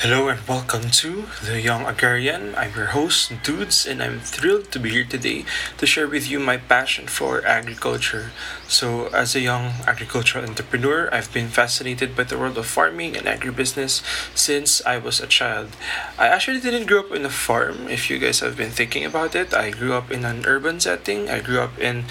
Hello and welcome to The Young Agrarian. I'm your host, Dudes, and I'm thrilled to be here today to share with you my passion for agriculture. So, as a young agricultural entrepreneur, I've been fascinated by the world of farming and agribusiness since I was a child. I actually didn't grow up in a farm, if you guys have been thinking about it. I grew up in an urban setting. I grew up in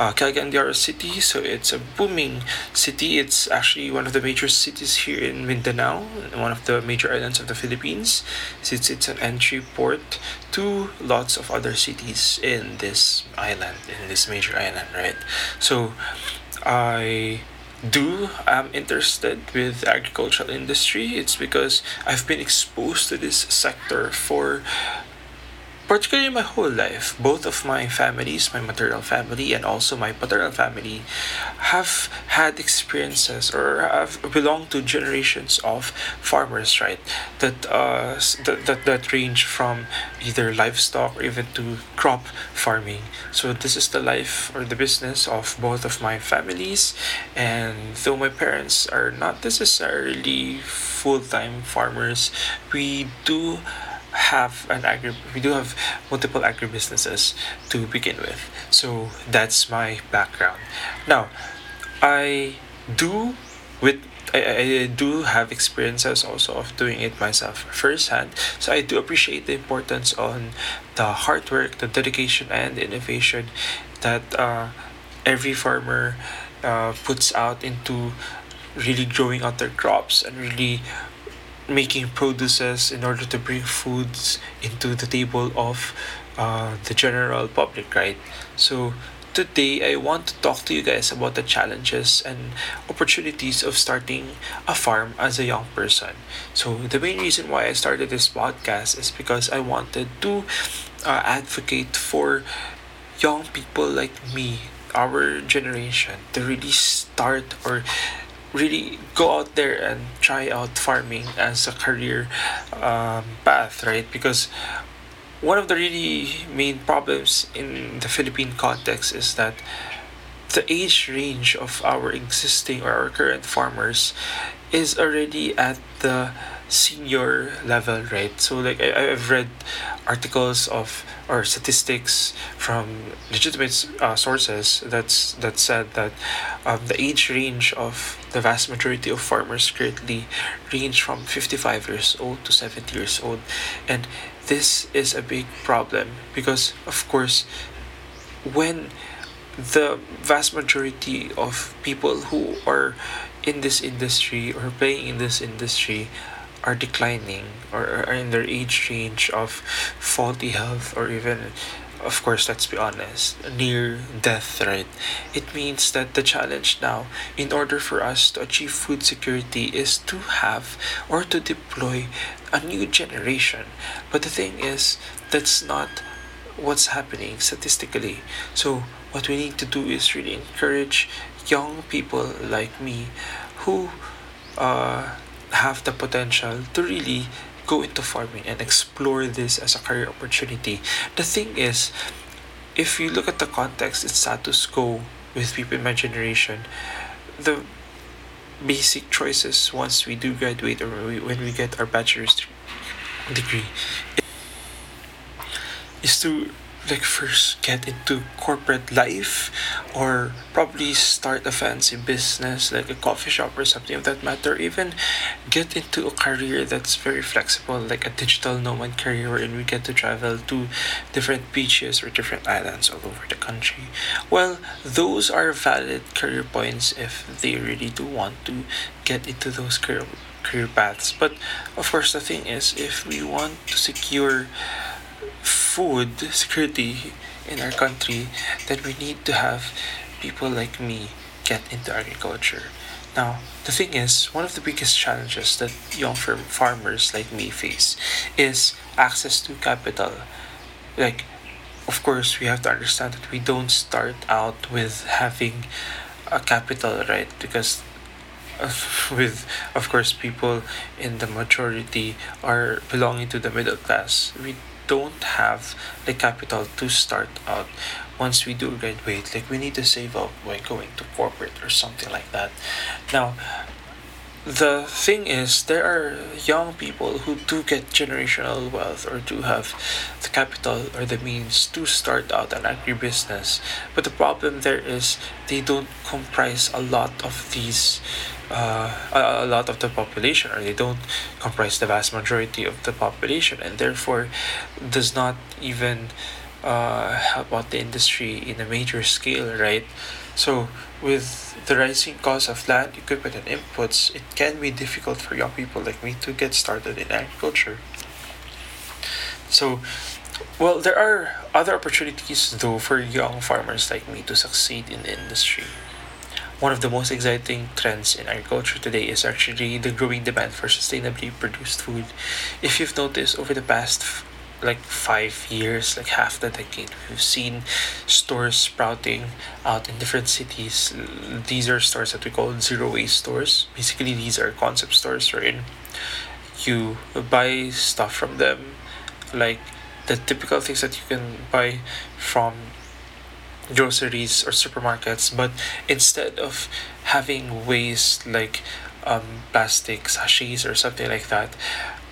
uh, Cagayan City, so it's a booming city. It's actually one of the major cities here in Mindanao, one of the major islands of the Philippines since it's an entry port to lots of other cities in this island, in this major island, right? So I do am interested with agricultural industry it's because i've been exposed to this sector for particularly my whole life, both of my families, my maternal family and also my paternal family, have had experiences or have belonged to generations of farmers, right? That uh that, that that range from either livestock or even to crop farming. So this is the life or the business of both of my families, and though my parents are not necessarily full time farmers, we do have an agri we do have multiple agribusinesses to begin with. So that's my background. Now, I do with I, I do have experiences also of doing it myself firsthand. So I do appreciate the importance on the hard work, the dedication and innovation that uh, every farmer uh, puts out into really growing out their crops and really making produces in order to bring foods into the table of uh, the general public, right? So today I want to talk to you guys about the challenges and opportunities of starting a farm as a young person. So the main reason why I started this podcast is because I wanted to uh, advocate for young people like me, our generation, to really start or really go out there and try out farming as a career um, path, right? Because one of the really main problems in the Philippine context is that the age range of our existing or our current farmers is already at the senior level, right? So like I, I've read articles of or statistics from legitimate uh, sources that's that said that um, the age range of the vast majority of farmers currently range from 55 years old to 70 years old. And this is a big problem because of course when the vast majority of people who are in this industry or playing in this industry are declining or are in their age range of faulty health or even of course let's be honest. Near death right? It means that the challenge now in order for us to achieve food security is to have or to deploy a new generation. But the thing is that's not what's happening statistically. So what we need to do is really encourage young people like me who uh, have the potential to really go into farming and explore this as a career opportunity. The thing is, if you look at the context, it's status quo with people in my generation. The basic choices once we do graduate or when we get our bachelor's degree is to like first get into corporate life or probably start a fancy business like a coffee shop or something of that matter even get into a career that's very flexible like a digital nomad career wherein we get to travel to different beaches or different islands all over the country. Well those are valid career points if they really do want to get into those career career paths. But of course the thing is if we want to secure food security in our country that we need to have people like me get into agriculture. Now, the thing is, one of the biggest challenges that young farm farmers like me face is access to capital. Like, of course, we have to understand that we don't start out with having a capital, right? Because with of course people in the majority are belonging to the middle class we don't have the capital to start out. Once we do graduate like we need to save up by going to corporate or something like that. Now the thing is, there are young people who do get generational wealth or do have the capital or the means to start out an agribusiness. But the problem there is they don't comprise a lot of these, uh, a, lot of the population, or they don't comprise the vast majority of the population, and therefore does not even uh, help out the industry in a major scale, right? So, with the rising cost of land, equipment, and inputs, it can be difficult for young people like me to get started in agriculture. So, well, there are other opportunities though for young farmers like me to succeed in the industry. One of the most exciting trends in agriculture today is actually the growing demand for sustainably produced food. If you've noticed over the past like five years, like half the decade, we've seen stores sprouting out in different cities. These are stores that we call zero waste stores. Basically, these are concept stores wherein you buy stuff from them, like the typical things that you can buy from groceries or supermarkets, but instead of having waste like um, plastic sachets or something like that,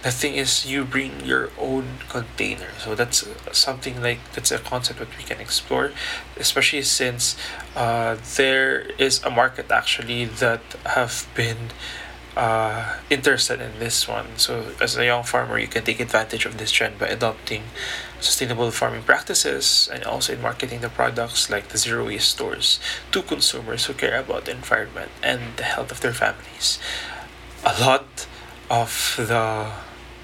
the thing is you bring your own container. So that's something like that's a concept that we can explore especially since uh, there is a market actually that have been uh, interested in this one. So as a young farmer you can take advantage of this trend by adopting sustainable farming practices and also in marketing the products like the zero waste stores to consumers who care about the environment and the health of their families. A lot of the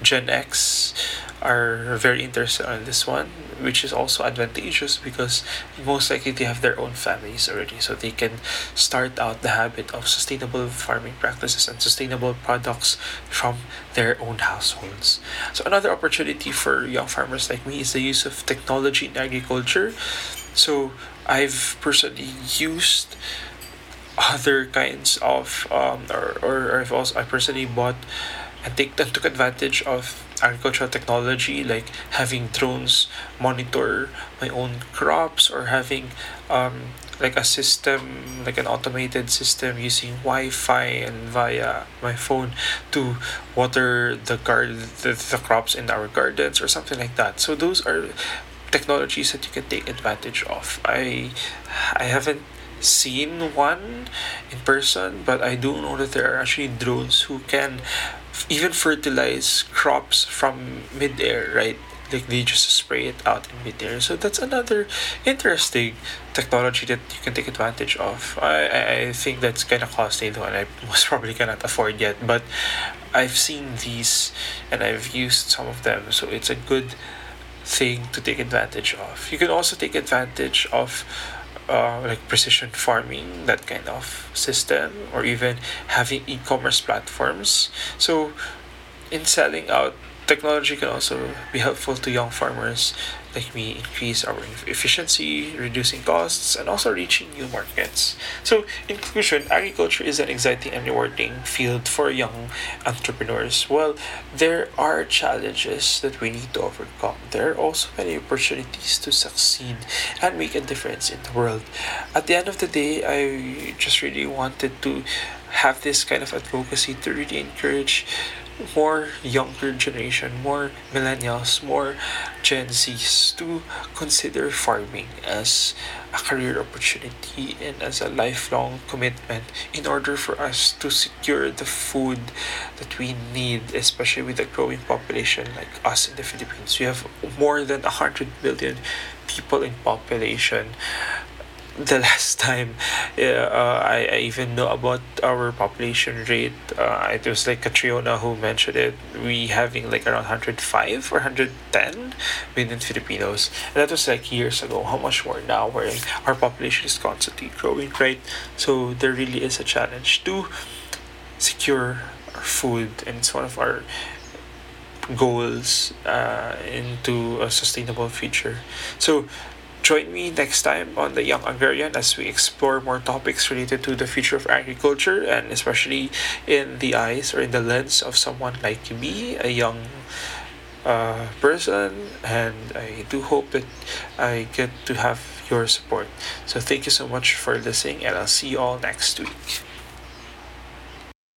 Gen X are very interested on this one, which is also advantageous because most likely they have their own families already, so they can start out the habit of sustainable farming practices and sustainable products from their own households. So another opportunity for young farmers like me is the use of technology in agriculture. So I've personally used other kinds of um, or, or I've also I personally bought and take and took advantage of agricultural technology like having drones monitor my own crops or having um, like a system like an automated system using wi-fi and via my phone to water the garden the, the crops in our gardens or something like that. So those are technologies that you can take advantage of. I i haven't seen one in person but i do know that there are actually drones who can even fertilize crops from midair, right? Like they just spray it out in midair. So that's another interesting technology that you can take advantage of. I, I, think that's kind of costly though, and I most probably cannot afford yet. But I've seen these and I've used some of them, so it's a good thing to take advantage of. You can also take advantage of uh, like precision farming, that kind of system, or even having e commerce platforms. So, in selling out, technology can also be helpful to young farmers like me increase our efficiency, reducing costs, and also reaching new markets. So, in conclusion, agriculture is an exciting and rewarding field for young entrepreneurs. Well, there are challenges that we need to overcome. There are also many opportunities to succeed and make a difference in the world. At the end of the day, I just really wanted to have this kind of advocacy to really encourage more younger generation, more millennials, more Gen Zs to consider farming as a career opportunity and as a lifelong commitment in order for us to secure the food that we need, especially with a growing population like us in the Philippines. We have more than 100 million people in population the last time uh, I, I even know about our population rate. Uh, it was like Catriona who mentioned it. We having like around 105 or 110 million Filipinos. And that was like years ago. How much more now where our population is constantly growing right? So there really is a challenge to secure our food. And it's one of our goals uh, into a sustainable future. So Join me next time on The Young Agrarian as we explore more topics related to the future of agriculture and especially in the eyes or in the lens of someone like me, a young uh, person. And I do hope that I get to have your support. So thank you so much for listening, and I'll see you all next week.